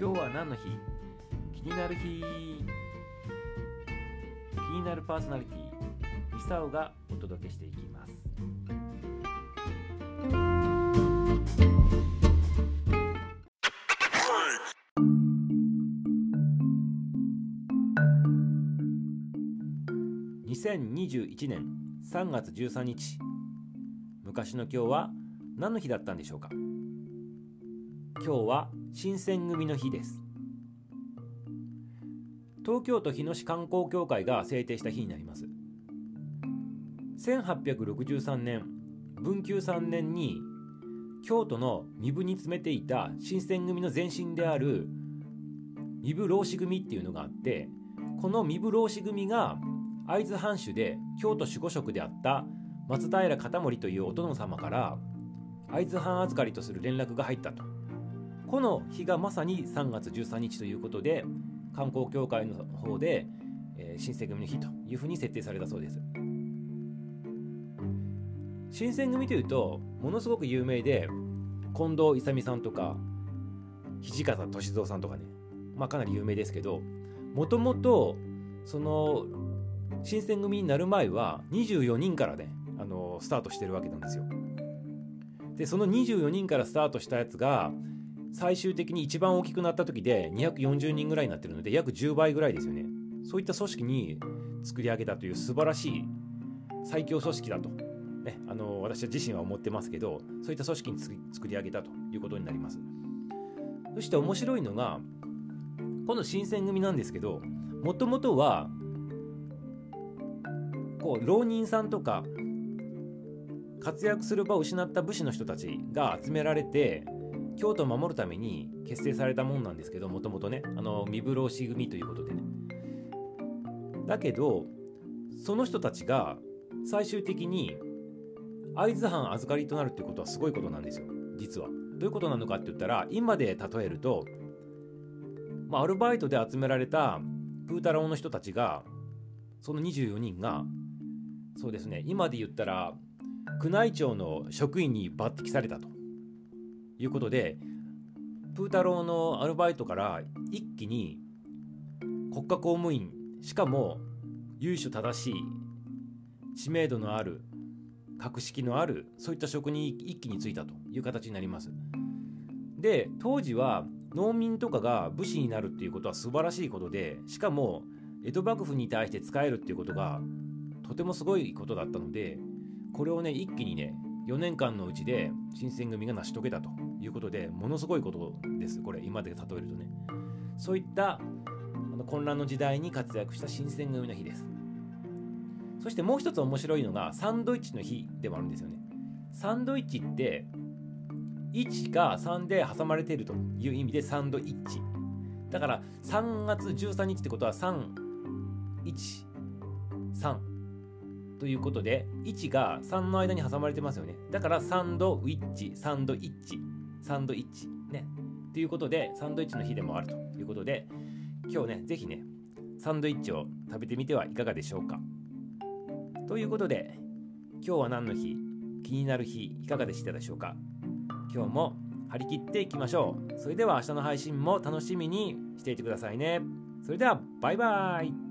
今日は何の日？気になる日。気になるパーソナリティ。ミサオがお届けしていきます。2021年3月13日。昔の今日は何の日だったんでしょうか？今日は新選組の日です。東京都日野市観光協会が制定した日になります。1863年文久3年に京都の身分に詰めていた新選組の前身である身分老子組っていうのがあってこの身分老子組が会津藩主で京都守護職であった松平片盛というお殿様から会津藩預かりとする連絡が入ったと。この日がまさに3月13日ということで観光協会の方で、えー、新選組の日というふうに設定されたそうです。新選組というとものすごく有名で近藤勇さんとか土方歳三さんとかねまあかなり有名ですけどもともとその新選組になる前は24人からねあのスタートしてるわけなんですよ。でその24人からスタートしたやつが最終的に一番大きくなった時で240人ぐらいになってるので約10倍ぐらいですよね。そういった組織に作り上げたという素晴らしい最強組織だと、ね、あの私自身は思ってますけどそういった組織に作り上げたということになります。そして面白いのがこの新選組なんですけどもともとはこう浪人さんとか活躍する場を失った武士の人たちが集められて京都を守るために結成されたもんなんですけどもともとね。あの身風浪士組ということでね。だけどその人たちが最終的に会津藩預かりとなるっていうことはすごいことなんですよ。実は。どういうことなのかって言ったら今で例えると、まあ、アルバイトで集められたプータローの人たちがその24人がそうですね。今で言ったら宮内庁の職員に抜擢されたと。いうことでプー太郎のアルバイトから一気に国家公務員しかも由緒正しい知名度のある格式のあるそういった職に一気に就いたという形になります。で当時は農民とかが武士になるっていうことは素晴らしいことでしかも江戸幕府に対して使えるっていうことがとてもすごいことだったのでこれをね一気にね4年間のうちで新選組が成し遂げたと。いうことでものすごいことです。これ今で例えるとね。そういったあの混乱の時代に活躍した新選組の日です。そしてもう一つ面白いのがサンドイッチの日でもあるんですよね。サンドイッチって1が3で挟まれているという意味でサンドイッチ。だから3月13日ってことは313ということで1が3の間に挟まれてますよね。だからサンドウィッチサンドイッチ。サンドイッチ。ね。ということでサンドイッチの日でもあるということで今日ね是非ねサンドイッチを食べてみてはいかがでしょうか。ということで今日は何の日？気になる日いかがでしたでしょうか？今日も張り切っていきましょう。それでは明日の配信も楽しみにしていてくださいね。それではバイバーイ。